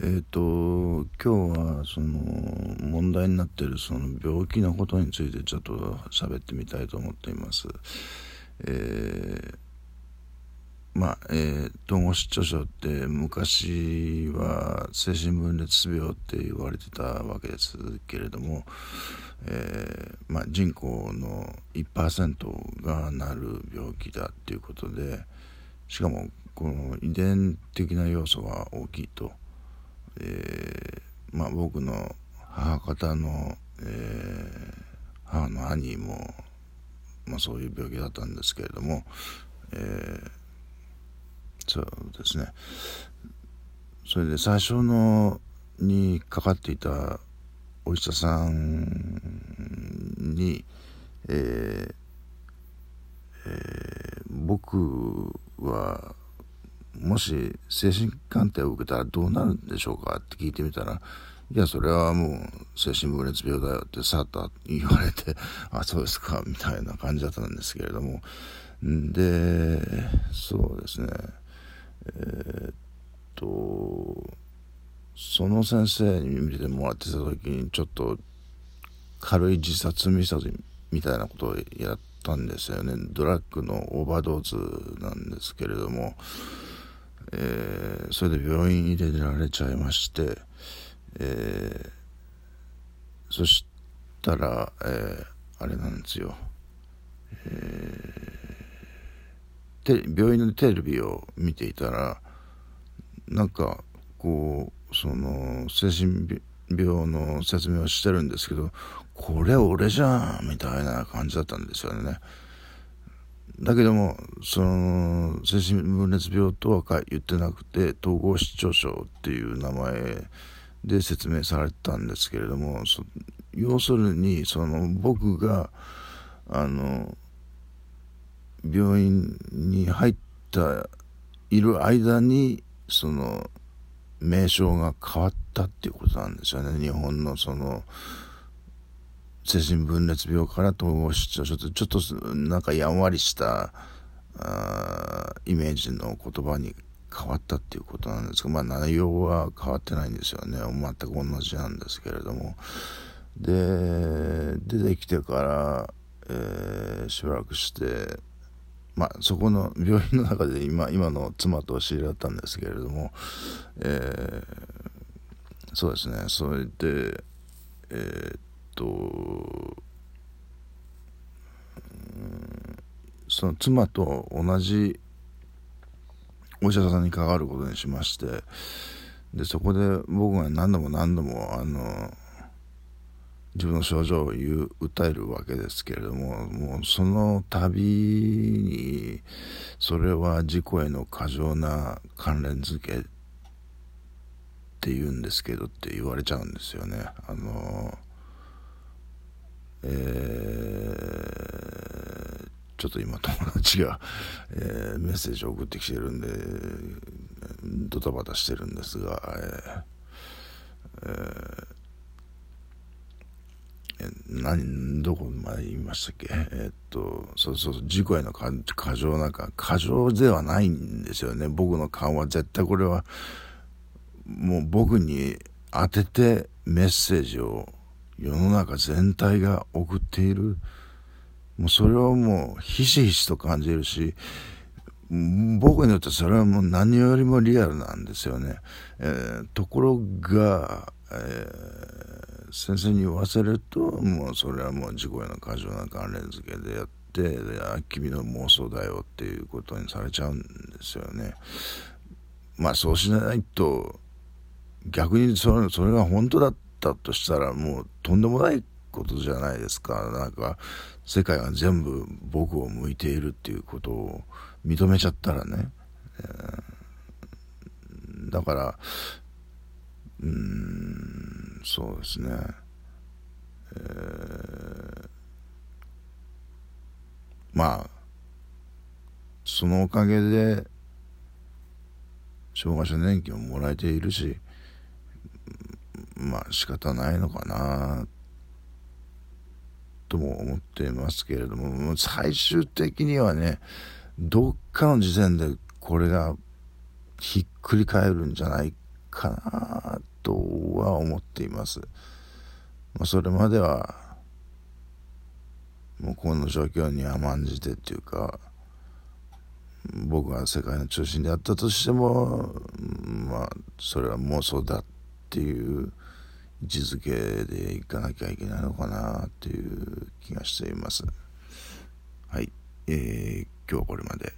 えっ、ー、と今日はその問題になってるその病気のことについてちょっと喋ってみたいと思っています。えー、まあ、えー、統合失調症って昔は精神分裂病って言われてたわけですけれども、えー、まあ、人口の1%がなる病気だっていうことでしかもこの遺伝的な要素が大きいと。えー、まあ、僕の母方の、えー、母の兄も、まあ、そういう病気だったんですけれども、えー、そうですね。それで最初のにかかっていたお医者さんに、えーえー、僕はもし精神鑑定を受けたらどうなるんでしょうかって聞いてみたら、いや、それはもう精神分裂病だよってさっと言われて、あ、そうですか、みたいな感じだったんですけれども、で、そうですね、えー、っと、その先生に見てもらってた時に、ちょっと軽い自殺未遂みたいなことをやったんですよね。ドラッグのオーバードーズなんですけれども、えー、それで病院入れられちゃいまして、えー、そしたら、えー、あれなんですよ、えー、病院のテレビを見ていたらなんかこうその精神病の説明をしてるんですけどこれ俺じゃんみたいな感じだったんですよね。だけどもその精神分裂病とは言ってなくて統合失調症っていう名前で説明されたんですけれども要するにその僕があの病院に入ったいる間にその名称が変わったっていうことなんですよね。日本のその精神分裂病から統合失調症とちょっとなんかやんわりしたあイメージの言葉に変わったっていうことなんですがまあ内容は変わってないんですよね。全く同じなんですけれども。で出てきてから、えー、しばらくしてまあそこの病院の中で今今の妻と知り合ったんですけれども、えー、そうですね。それでえー、とその妻と同じお医者さんに関わることにしましてでそこで僕が何度も何度もあの自分の症状を言う訴えるわけですけれどももうその度にそれは事故への過剰な関連付けって言うんですけどって言われちゃうんですよね。あのえー、ちょっと今友達が、えー、メッセージを送ってきてるんでドタバタしてるんですが、えーえー、何どこまで言いましたっけ？えー、っとそうそう事故への過剰なんか過剰ではないんですよね。僕の勘は絶対これはもう僕に当ててメッセージを世の中全体が送っているもうそれをもうひしひしと感じるし僕にとってそれはもう何よりもリアルなんですよね。えー、ところが、えー、先生に言わせるともうそれはもう事故への過剰な関連付けでやって君の妄想だよっていうことにされちゃうんですよね。まあそうしないと逆にそれそれが本当だったとしたらもうとんでもないことじゃないですか。なんか世界が全部僕を向いているっていうことを認めちゃったらね、えー、だからうんそうですね、えー、まあそのおかげで障害者年金をもらえているしまあ仕方ないのかなとも思っていますけれども最終的にはねどっかの時点でこれがひっくり返るんじゃないかなとは思っています。まあ、それまではもうこの状況に甘んじてっていうか僕が世界の中心であったとしてもまあそれは妄想だっていう位置づけでいかなきゃいけないのかなっていう気がしています。はい、えー、今日はこれまで。